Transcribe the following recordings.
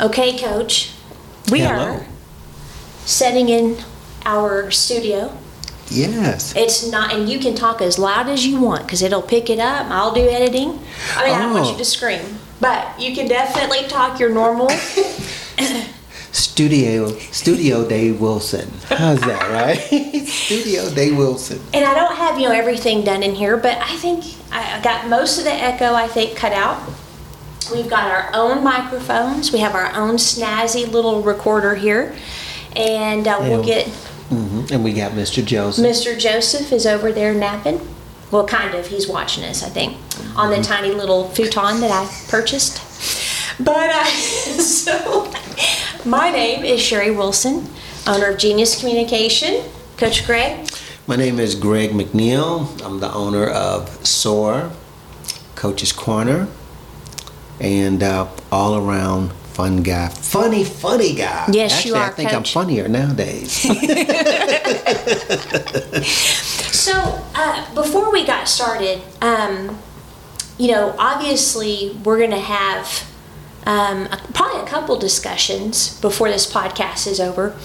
Okay, Coach. We Hello. are setting in our studio. Yes. It's not, and you can talk as loud as you want because it'll pick it up. I'll do editing. I mean, I don't want Oh. you to scream, but you can definitely talk your normal. Studio Studio Dave Wilson. How's that, right? Studio Dave Wilson. And I don't have you know everything done in here, but I think I got most of the echo. I think cut out. We've got our own microphones. We have our own snazzy little recorder here, and uh, we'll get hmm And we got Mr. Joseph. Mr. Joseph is over there napping. Well, kind of. He's watching us, I think, on the tiny little futon that I purchased. But uh, so, my name is Sherry Wilson, owner of Genius Communication. Coach Greg. My name is Greg McNeil. I'm the owner of SOAR, Coach's Corner, and uh, all around fun guy. Funny, funny guy. Yes, Actually, you are, I think I'm funnier nowadays. So, uh, before we got started, um, you know, obviously we're going to have um, a, probably a couple discussions before this podcast is over.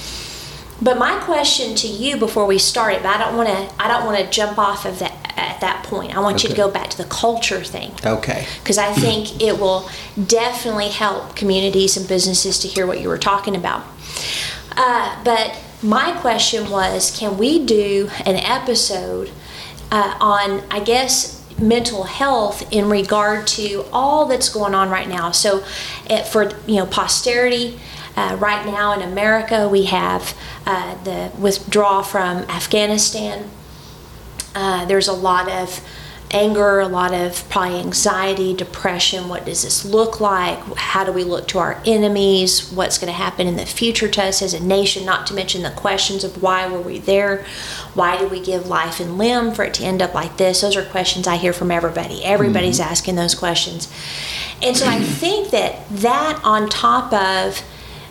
But my question to you before we start it, but I don't want to, I don't want to jump off of that at that point. I want you to go back to the culture thing okay. because I think it will definitely help communities and businesses to hear what you were talking about. Uh, but my question was can we do an episode uh, on, I guess, mental health in regard to all that's going on right now? So, it, for you know, posterity. Uh, right now in America, we have uh, the withdrawal from Afghanistan. Uh, there's a lot of anger, a lot of probably anxiety, depression. What does this look like? How do we look to our enemies? What's going to happen in the future to us as a nation? Not to mention the questions of why were we there? Why did we give life and limb for it to end up like this? Those are questions I hear from everybody. Everybody's asking those questions. And so I think that that on top of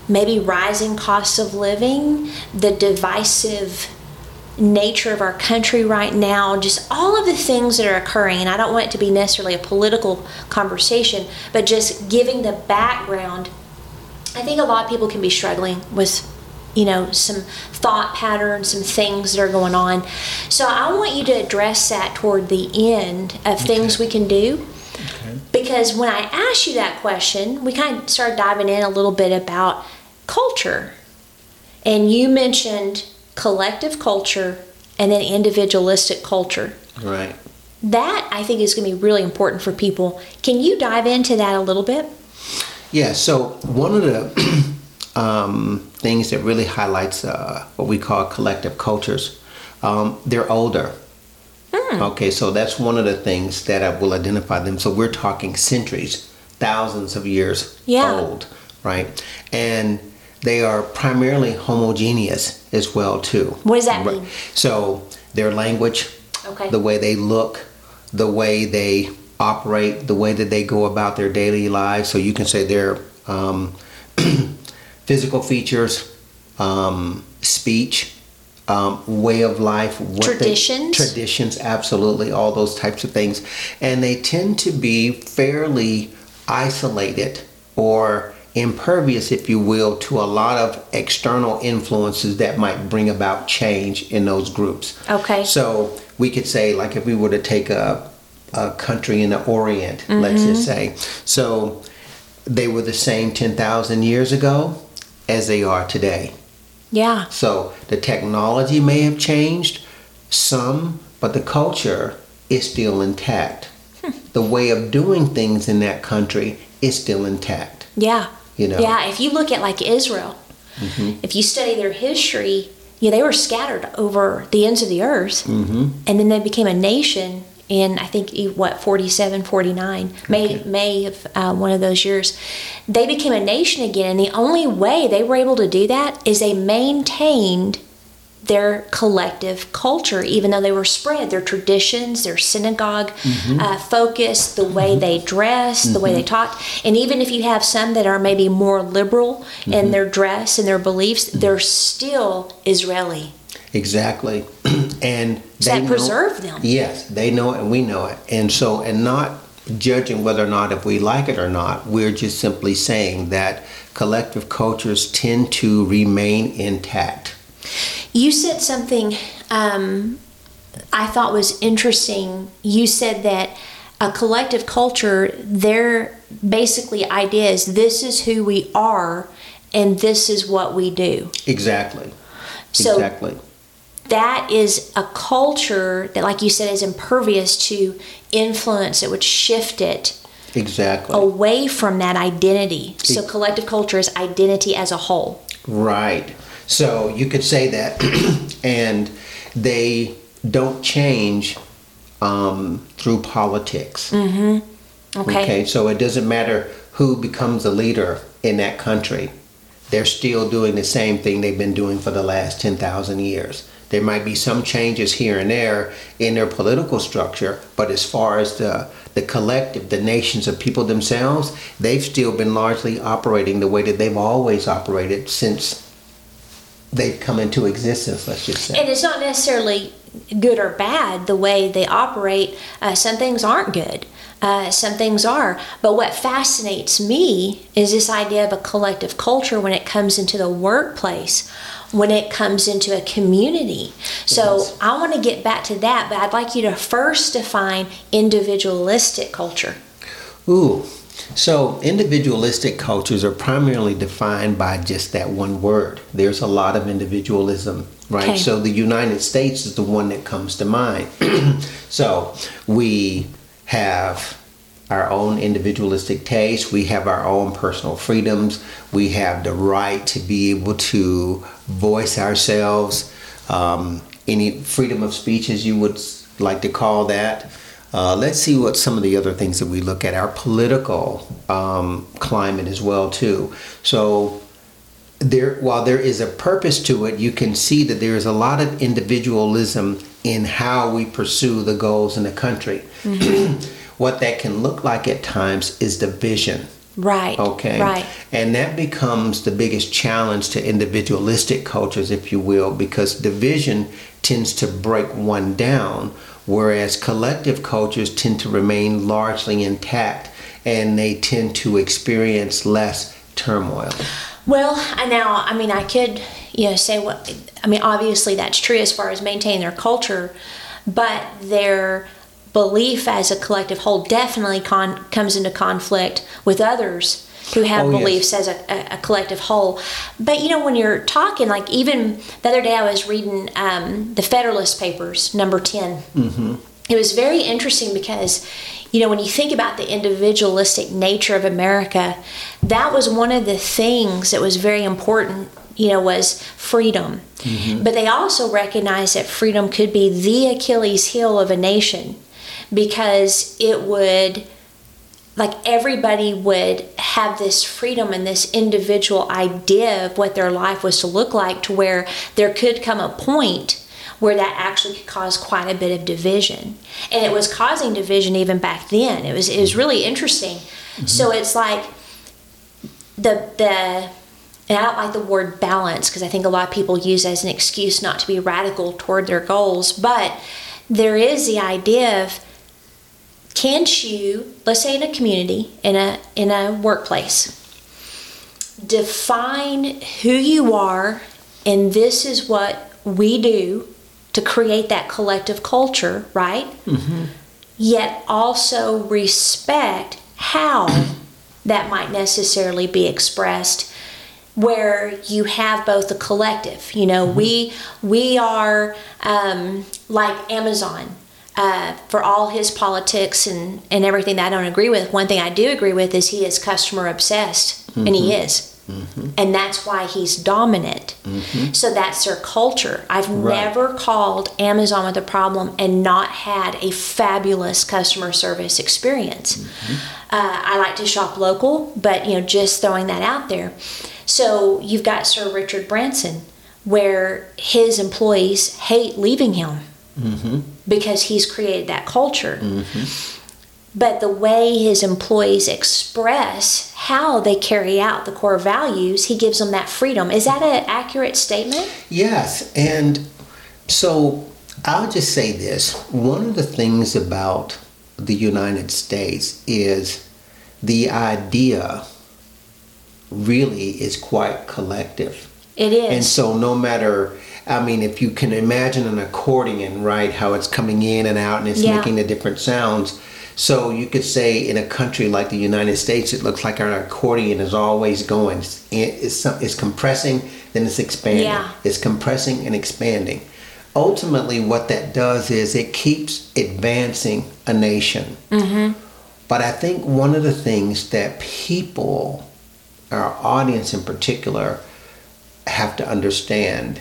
maybe rising costs of living, the divisive nature of our country right now, just all of the things that are occurring. And I don't want it to be necessarily a political conversation, but just giving the background. I think a lot of people can be struggling with, you know, some thought patterns, some things that are going on. So I want you to address that toward the end of things we can do. Because when I asked you that question, we kind of started diving in a little bit about culture. And you mentioned collective culture and then individualistic culture. Right. That I think is going to be really important for people. Can you dive into that a little bit? Yeah, so one of the um, things that really highlights uh, what we call collective cultures, um, they're older. Okay, so that's one of the things that I will identify them. So we're talking centuries, thousands of years Yeah. old, right? And they are primarily homogeneous as well too. What does that mean? So their language, Okay. the way they look, the way they operate, the way that they go about their daily lives. So you can say their um, physical features, um, speech, um, way of life, what they- Traditions? traditions, absolutely, all those types of things, and they tend to be fairly isolated or impervious, if you will, to a lot of external influences that might bring about change in those groups. Okay. So we could say, like, if we were to take a, a country in the Orient, let's just mm-hmm. say, so they were the same 10,000 years ago as they are today. Yeah. So the technology may have changed some, but the culture is still intact. Hmm. The way of doing things in that country is still intact. Yeah. You know. Mm-hmm. Yeah. If you look at like Israel, if you study their history, yeah, they were scattered over the ends of the earth, Mm-hmm. and then they became a nation in I think what 47, 49, May Okay. May of uh, one of those years. They became a nation again, and the only way they were able to do that is they maintained their collective culture, even though they were spread, their traditions, their synagogue Mm-hmm. uh, focus, the way they dress, the way they talk. And even if you have some that are maybe more liberal Mm-hmm. in their dress and their beliefs, they're still Israeli. Exactly. and So they that know- them. Yes, they know it and we know it. And so, and not judging whether or not if we like it or not. We're just simply saying that collective cultures tend to remain intact. You said something um, I thought was interesting. You said that a collective culture, their basically idea is this is who we are and this is what we do. Exactly. So exactly. that is a culture that, like you said, is impervious to influence. It would shift it Exactly. away from that identity. So collective culture is identity as a whole. Right. So you could say that, and they don't change um, through politics. Mm-hmm. Okay. So it doesn't matter who becomes the leader in that country. They're still doing the same thing they've been doing for the last 10,000 years. There might be some changes here and there in their political structure, but as far as the, the collective, the nations of people themselves, they've still been largely operating the way that they've always operated since they've come into existence, let's just say. And it's not necessarily good or bad the way they operate. Uh, some things aren't good. Uh, some things are. But what fascinates me is this idea of a collective culture when it comes into the workplace, when it comes into a community. So Yes. I want to get back to that, but I'd like you to first define individualistic culture. Ooh. So individualistic cultures are primarily defined by just that one word. There's a lot of individualism, right? Okay. So the United States is the one that comes to mind. so we have our own individualistic taste, we have our own personal freedoms, we have the right to be able to voice ourselves, um, any freedom of speech, as you would like to call that. Uh, let's see what some of the other things that we look at our political um, climate as well too. So there, while there is a purpose to it, you can see that there is a lot of individualism in how we pursue the goals in the country. what that can look like at times is division. Right. Okay. Right. And that becomes the biggest challenge to individualistic cultures, if you will, because division tends to break one down, whereas collective cultures tend to remain largely intact and they tend to experience less turmoil. Well, I now, I mean, I could, you know, say what, I mean, obviously that's true as far as maintaining their culture, but their belief as a collective whole definitely con- comes into conflict with others who have Oh, yes. beliefs as a, a, collective whole. But, you know, when you're talking, like even the other day I was reading um, the Federalist Papers, number 10. Mm-hmm. It was very interesting because, you know, when you think about the individualistic nature of America, that was one of the things that was very important, you know, was freedom. But they also recognized that freedom could be the Achilles heel of a nation because it would like everybody would have this freedom and this individual idea of what their life was to look like to where there could come a point where that actually could cause quite a bit of division. And it was causing division even back then. It was it was really interesting. Mm-hmm. So it's like the the and I don't like the word balance because I think a lot of people use as an excuse not to be radical toward their goals. But there is the idea of can't you, let's say in a community, in a in a workplace, define who you are and this is what we do to create that collective culture, right? Yet also respect how that might necessarily be expressed where you have both the collective you know we we are um, like amazon uh, for all his politics and, and everything that i don't agree with one thing i do agree with is he is customer obsessed and he mm-hmm. is. Mm-hmm. And that's why he's dominant. Mm-hmm. So that's their culture. I've Right. never called amazon with a problem and not had a fabulous customer service experience. Uh, I like to shop local, but you know, just throwing that out there. So you've got Sir Richard Branson, where his employees hate leaving him because he's created that culture. Mm-hmm. But the way his employees express how they carry out the core values, he gives them that freedom. Is that an accurate statement? Yes, and so I'll just say this. One of the things about the United States is the idea really is quite collective. It is. And so, no matter, I mean, if you can imagine an accordion, right, how it's coming in and out and it's Yeah. making the different sounds. So, you could say in a country like the United States, it looks like our accordion is always going. It's, it's, it's compressing, then it's expanding. Yeah. It's compressing and expanding. Ultimately, what that does is it keeps advancing a nation. Mm-hmm. But I think one of the things that people, our audience in particular, have to understand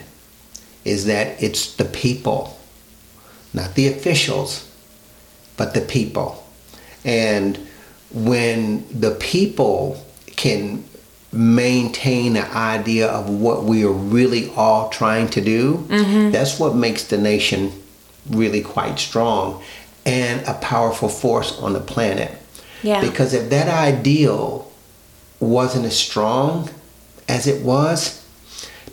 is that it's the people, not the officials, but the people. And when the people can maintain an idea of what we are really all trying to do, mm-hmm. that's what makes the nation really quite strong and a powerful force on the planet. Yeah. Because if that ideal wasn't as strong as it was,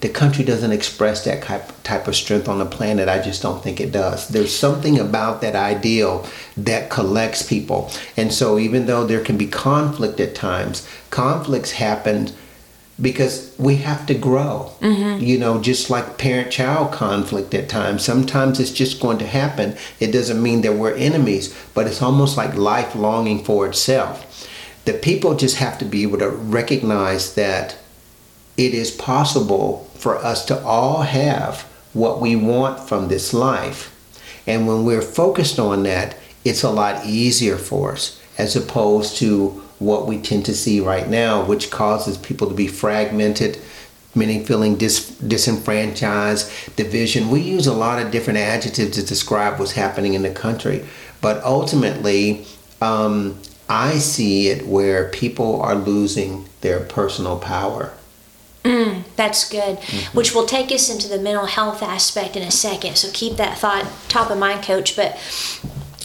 the country doesn't express that type, of strength on the planet. I just don't think it does. There's something about that ideal that collects people. And so, even though there can be conflict at times, conflicts happen because we have to grow. Mm-hmm. You know, just like parent child conflict at times. Sometimes it's just going to happen. It doesn't mean that we're enemies, but it's almost like life longing for itself. The people just have to be able to recognize that it is possible for us to all have what we want from this life. And when we're focused on that, it's a lot easier for us as opposed to what we tend to see right now, which causes people to be fragmented, many feeling dis- disenfranchised, division. We use a lot of different adjectives to describe what's happening in the country. But ultimately, um, I see it where people are losing their personal power. Mm, that's good. Mm-hmm. Which will take us into the mental health aspect in a second. So keep that thought top of mind, coach. But,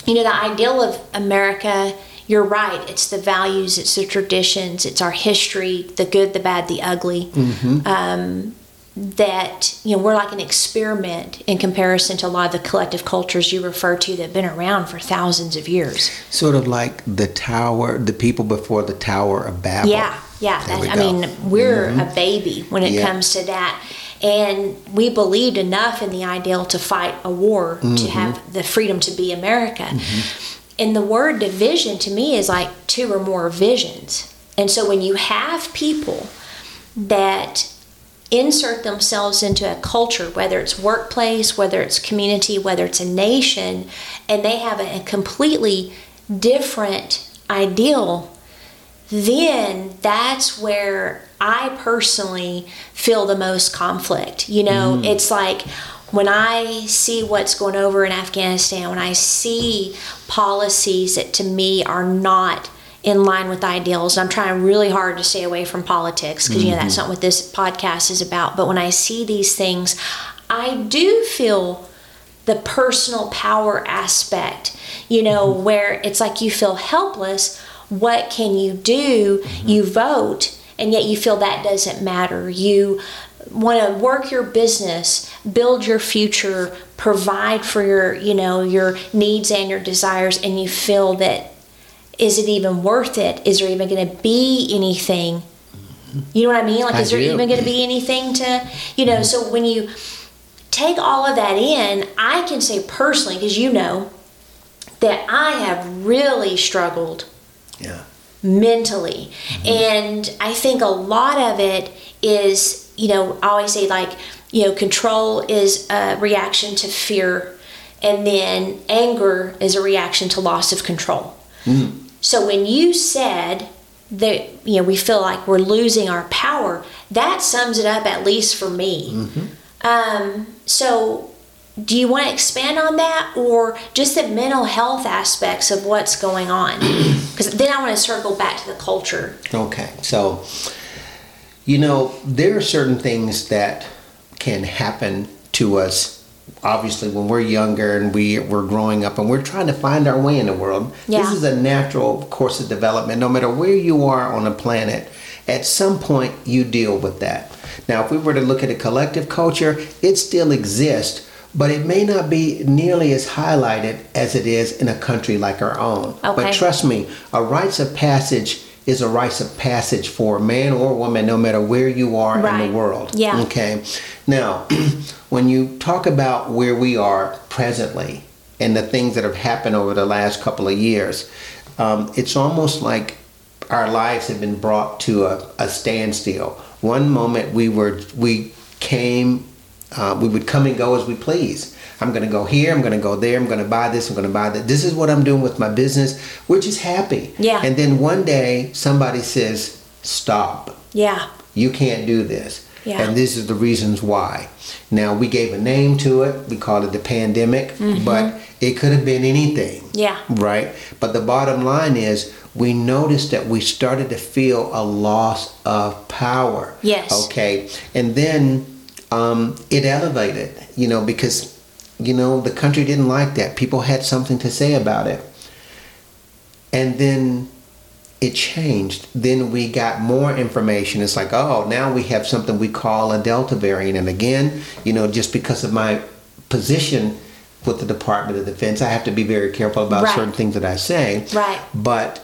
you know, the ideal of America, you're right. It's the values, it's the traditions, it's our history, the good, the bad, the ugly. Mm-hmm. Um, that, you know, we're like an experiment in comparison to a lot of the collective cultures you refer to that have been around for thousands of years. Sort of like the tower, the people before the Tower of Babel. Yeah, yeah. That, I go. mean, we're a baby when it Yeah. comes to that. And we believed enough in the ideal to fight a war, Mm-hmm. to have the freedom to be America. And the word division to me is like two or more visions. And so when you have people that insert themselves into a culture, whether it's workplace, whether it's community, whether it's a nation, and they have a completely different ideal, then that's where I personally feel the most conflict. You know, mm. it's like when I see what's going over in Afghanistan, when I see policies that to me are not in line with ideals. I'm trying really hard to stay away from politics because you know that's mm-hmm. not what this podcast is about. But when I see these things, I do feel the personal power aspect, you know, mm-hmm. where it's like you feel helpless. What can you do? Mm-hmm. You vote, and yet you feel that doesn't matter. You want to work your business, build your future, provide for your, you know, your needs and your desires, and you feel that is it even worth it? Is there even going to be anything? Mm-hmm. You know what I mean? Like, I is there do. even going to be anything to, you know? Mm-hmm. So when you take all of that in, I can say personally, because you know that I have really struggled Yeah. mentally. Mm-hmm. And I think a lot of it is, you know, I always say like, you know, control is a reaction to fear, and then anger is a reaction to loss of control. Mm-hmm. So when you said that, you know, we feel like we're losing our power, that sums it up at least for me. Mm-hmm. Um, so do you want to expand on that or just the mental health aspects of what's going on? Because then I want to circle back to the culture. Okay, so you know there are certain things that can happen to us. Obviously, when we're younger and we we're growing up and we're trying to find our way in the world, Yeah. this is a natural course of development. No matter where you are on the planet, at some point you deal with that. Now, if we were to look at a collective culture, it still exists, but it may not be nearly as highlighted as it is in a country like our own. Okay. But trust me, a rites of passage is a rites of passage for man or woman, no matter where you are in the world. Yeah. Okay. Now, when you talk about where we are presently and the things that have happened over the last couple of years, um, it's almost like our lives have been brought to a, a standstill. One moment we were we came, uh, we would come and go as we please. I'm going to go here. I'm going to go there. I'm going to buy this. I'm going to buy that. This is what I'm doing with my business. We're just happy. Yeah. And then one day somebody says, "Stop." Yeah. you can't do this. Yeah. And this is the reasons why. Now we gave a name to it. We called it the pandemic, but it could have been anything. Mm-hmm. Yeah. Right? But the bottom line is we noticed that we started to feel a loss of power. Yes. Okay. And then um, it elevated, you know, because you know the country didn't like that. People had something to say about it. And then it changed. Then we got more information. It's like, oh, now we have something we call a Delta variant. And again, you know, just because of my position with the Department of Defense, I have to be very careful about Right. certain things that I say. Right. But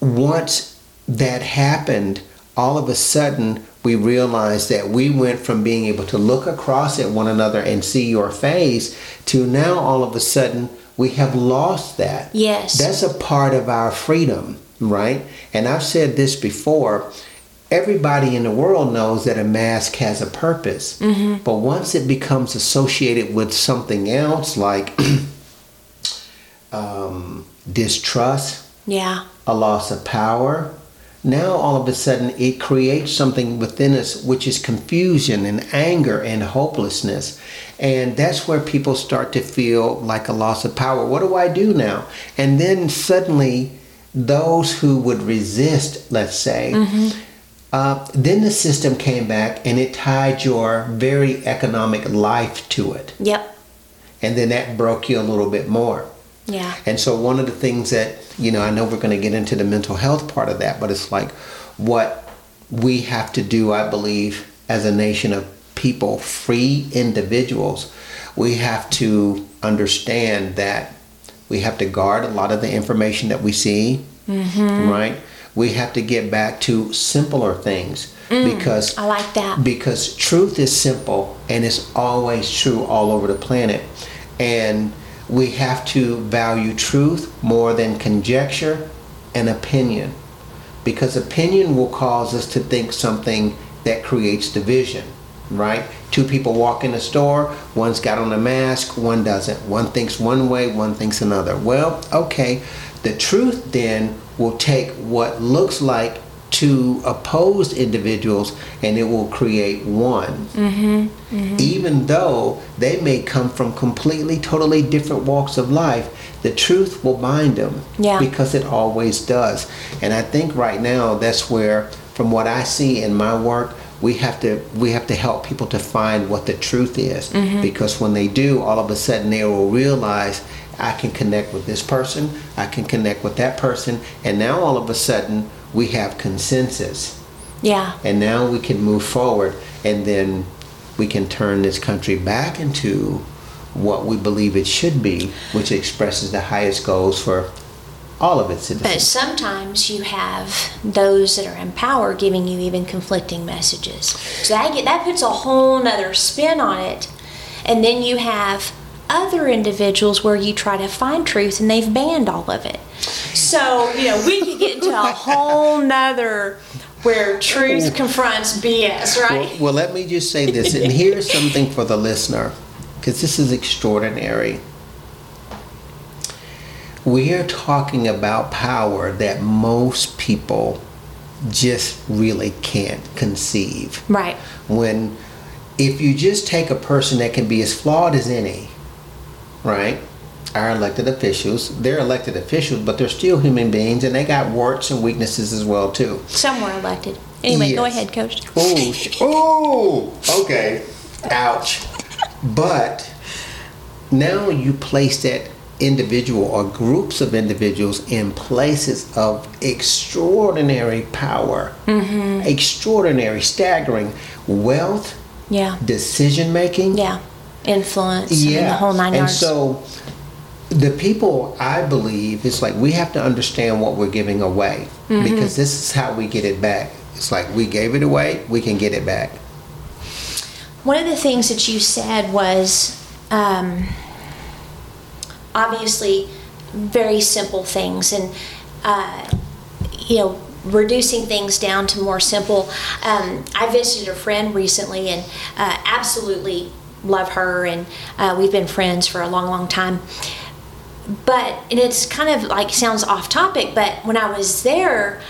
once that happened, all of a sudden we realized that we went from being able to look across at one another and see your face to now all of a sudden we have lost that. Yes. That's a part of our freedom, right? And I've said this before. Everybody in the world knows that a mask has a purpose. But once it becomes associated with something else like um, distrust, Yeah. a loss of power. Now, all of a sudden, it creates something within us which is confusion and anger and hopelessness. And that's where people start to feel like a loss of power. What do I do now? And then suddenly, those who would resist, let's say, uh, then the system came back and it tied your very economic life to it. Yep. And then that broke you a little bit more. Yeah. And so one of the things that, you know, I know we're going to get into the mental health part of that, but it's like what we have to do, I believe, as a nation of people, free individuals, we have to understand that we have to guard a lot of the information that we see, mm-hmm. right? We have to get back to simpler things mm. because I like that. because truth is simple and it's always true all over the planet and we have to value truth more than conjecture and opinion. Because opinion will cause us to think something that creates division right? Two people walk in a store one's got on a mask one doesn't. One thinks one way one thinks another. Well okay the truth then will take what looks like two opposed individuals and it will create one. Mm-hmm, mm-hmm. Even though they may come from completely totally different walks of life the truth will bind them Yeah. because it always does. And i think right now that's where from what i see in my work we have to we have to help people to find what the truth is. Mm-hmm. Because when they do all of a sudden they will realize i can connect with this person i can connect with that person and now all of a sudden we have consensus Yeah. and now we can move forward and then we can turn this country back into what we believe it should be which expresses the highest goals for all of its citizens. But sometimes you have those that are in power giving you even conflicting messages. So that get that puts a whole nother spin on it. And then you have other individuals where you try to find truth and they've banned all of it. So, you know, we could get into a whole nother where truth confronts BS, right? well, well let me just say this and here's something for the listener because this is extraordinary we are talking about power that most people just really can't conceive right. when if you just take a person that can be as flawed as any, right? Our elected officials, they're elected officials, but they're still human beings and they got warts and weaknesses as well too. Some were elected. Anyway, go ahead, coach. Oh, sh- oh, okay. Ouch. But now you place that individual or groups of individuals in places of extraordinary power, mm-hmm. extraordinary, staggering wealth, Yeah. decision making, Yeah. Influence, I mean, the whole nine and yards. so the people, I believe, it's like we have to understand what we're giving away Mm-hmm. because this is how we get it back. It's like we gave it away, we can get it back. One of the things that you said was um, obviously very simple things and, uh, you know, reducing things down to more simple. Um, I visited a friend recently and uh, absolutely love her, and uh, we've been friends for a long, long time. But, and it's kind of like sounds off topic, but when I was there,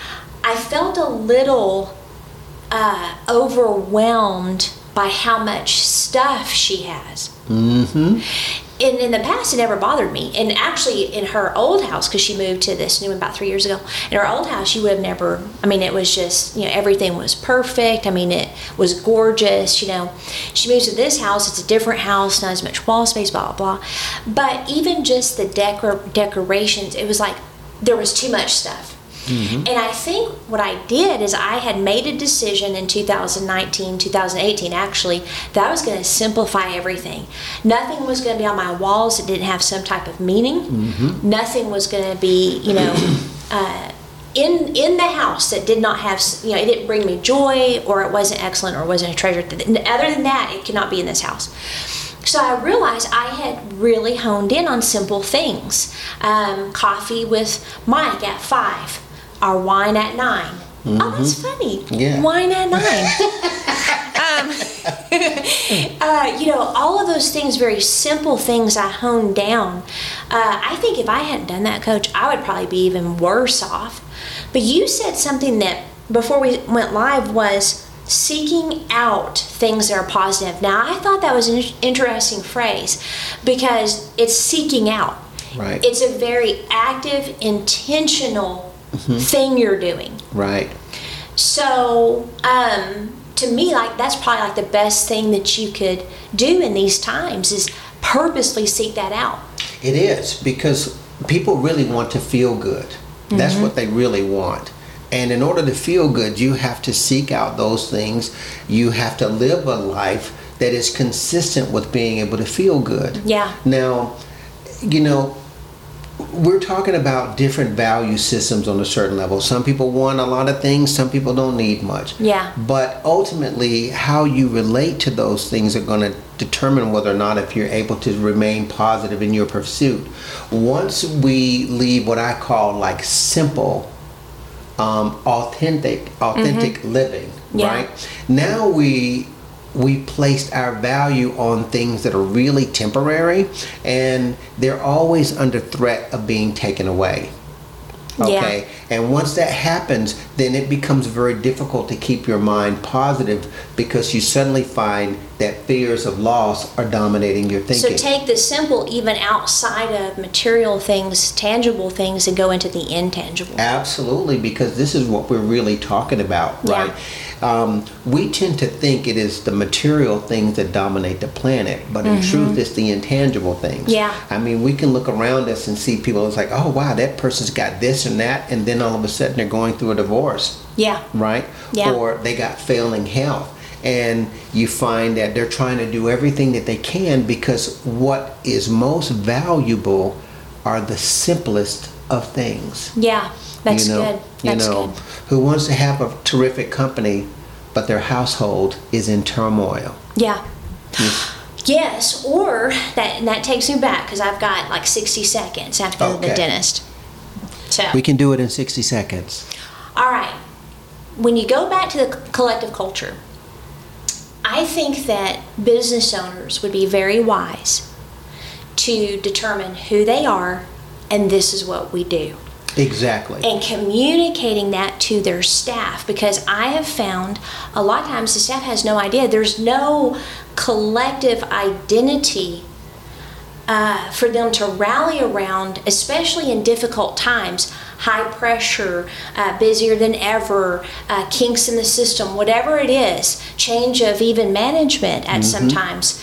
I felt a little uh, overwhelmed by how much stuff she has. Mm-hmm. In, in the past, it never bothered me. And actually, in her old house, because she moved to this new one about three years ago, in her old house, she would have never, I mean, it was just, you know, everything was perfect. I mean, it was gorgeous, you know. She moves to this house, it's a different house, not as much wall space, blah, blah, blah. But even just the decor- decorations, it was like there was too much stuff. And I think what I did is I had made a decision in 2019, 2018 actually, that I was going to simplify everything. Nothing was going to be on my walls that didn't have some type of meaning. Nothing was going to be, you know, uh, in in the house that did not have, you know, it didn't bring me joy or it wasn't excellent or it wasn't a treasure. Other than that, it could not be in this house. So I realized I had really honed in on simple things. Um, coffee with Mike at five, our wine at 9 Oh, that's funny. Yeah. Wine at nine. um, uh, you know, all of those things, very simple things I honed down. Uh, I think if I hadn't done that, coach, I would probably be even worse off. But you said something that before we went live was seeking out things that are positive. Now, I thought that was an interesting phrase because it's seeking out. Right. It's a very active, intentional thing you're doing. Right. So, um, to me, like that's probably like the best thing that you could do in these times is purposely seek that out. It is because people really want to feel good. That's Mm-hmm. what they really want. And in order to feel good, you have to seek out those things. You have to live a life that is consistent with being able to feel good. Yeah. Now, you know, we're talking about different value systems on a certain level. Some people want a lot of things, some people don't need much. Yeah. But ultimately, how you relate to those things are going to determine whether or not if you're able to remain positive in your pursuit. Once we leave what I call like simple, um, authentic, authentic living, Mm-hmm. Yeah. right? Now we we placed our value on things that are really temporary and they're always under threat of being taken away. Yeah. Okay. And once that happens, then it becomes very difficult to keep your mind positive because you suddenly find that fears of loss are dominating your thinking. So take the simple, even outside of material things, tangible things, and go into the intangible. Absolutely, because this is what we're really talking about, Yeah. right? Um, we tend to think it is the material things that dominate the planet, but in truth, it's the intangible things. Mm-hmm. Yeah. I mean, we can look around us and see people. It's like, oh wow, that person's got this and that, and then all of a sudden they're going through a divorce. Yeah. right? Yeah. Or they got failing health. And you find that they're trying to do everything that they can because what is most valuable are the simplest of things. Yeah. That's you know, good. That's you know, good. who wants to have a terrific company, but their household is in turmoil. Yeah. Hmm. Yes, or that and that takes me back because I've got like 60 seconds after the dentist. Okay. dentist. So, We can do it in 60 seconds. All right. When you go back to the collective culture, I think that business owners would be very wise to determine who they are and this is what we do. Exactly. and communicating that to their staff because I have found a lot of times the staff has no idea. There's no collective identity uh, for them to rally around, especially in difficult times. High pressure, uh, busier than ever, uh, kinks in the system, whatever it is, change of even management at sometimes.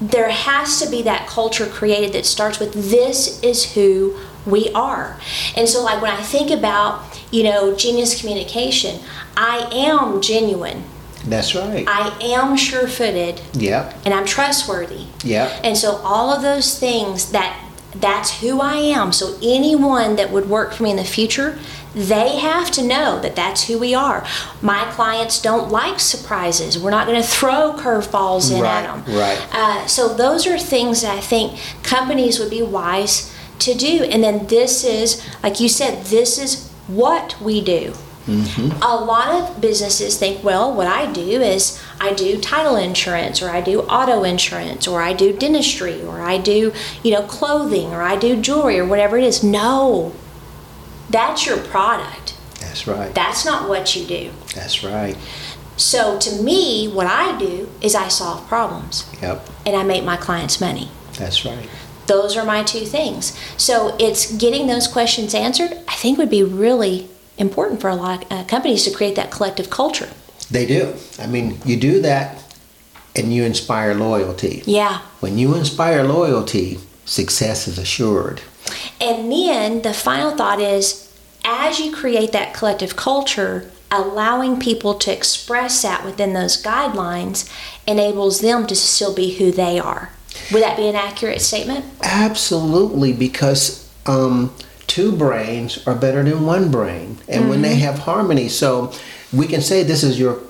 There has to be that culture created that starts with this is who we are. And so, like when I think about, you know, genius communication, I am genuine That's right. I am sure footed Yep. and I'm trustworthy. Yeah. And so all of those things that that's who I am. So anyone that would work for me in the future, they have to know that that's who we are. My clients don't like surprises. We're not going to throw curveballs in Right, at them. right. Uh, so those are things that I think companies would be wise to do. And then this is, like you said, this is what we do. Mm-hmm. A lot of businesses think, well, what I do is I do title insurance or I do auto insurance or I do dentistry or I do, you know, clothing or I do jewelry or whatever it is. No. That's your product. That's right. That's not what you do. That's right. So to me, what I do is I solve problems Yep. and I make my clients money. That's right. Those are my two things. So it's getting those questions answered, I think would be really important for a lot of uh, companies to create that collective culture. They do. I mean, you do that and you inspire loyalty. Yeah. When you inspire loyalty, success is assured. And then the final thought is as you create that collective culture, allowing people to express that within those guidelines enables them to still be who they are. Would that be an accurate statement? Absolutely, because um, two brains are better than one brain, and when they mm-hmm. have harmony, so we can say this is your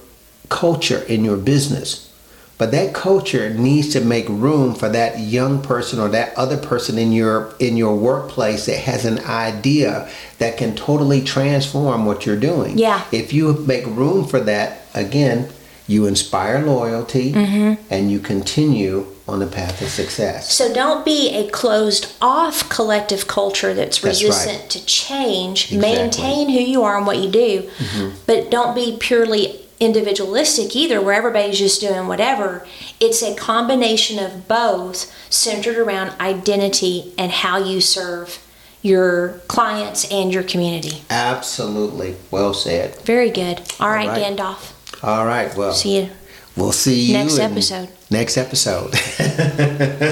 culture in your business, but that culture needs to make room for that young person or that other person in your in your workplace that has an idea that can totally transform what you're doing. Yeah. If you make room for that, again, you inspire loyalty and you continue on the path of success. So don't be a closed off collective culture that's That's right. resistant to change. Exactly. Mm-hmm. Maintain who you are and what you do, but don't be purely individualistic either, where everybody's just doing whatever. It's a combination of both centered around identity and how you serve your clients and your community. Absolutely. Well said. Very good. All right, right. Gandalf. All right. Well, See you. we'll see you Next episode. Next episode.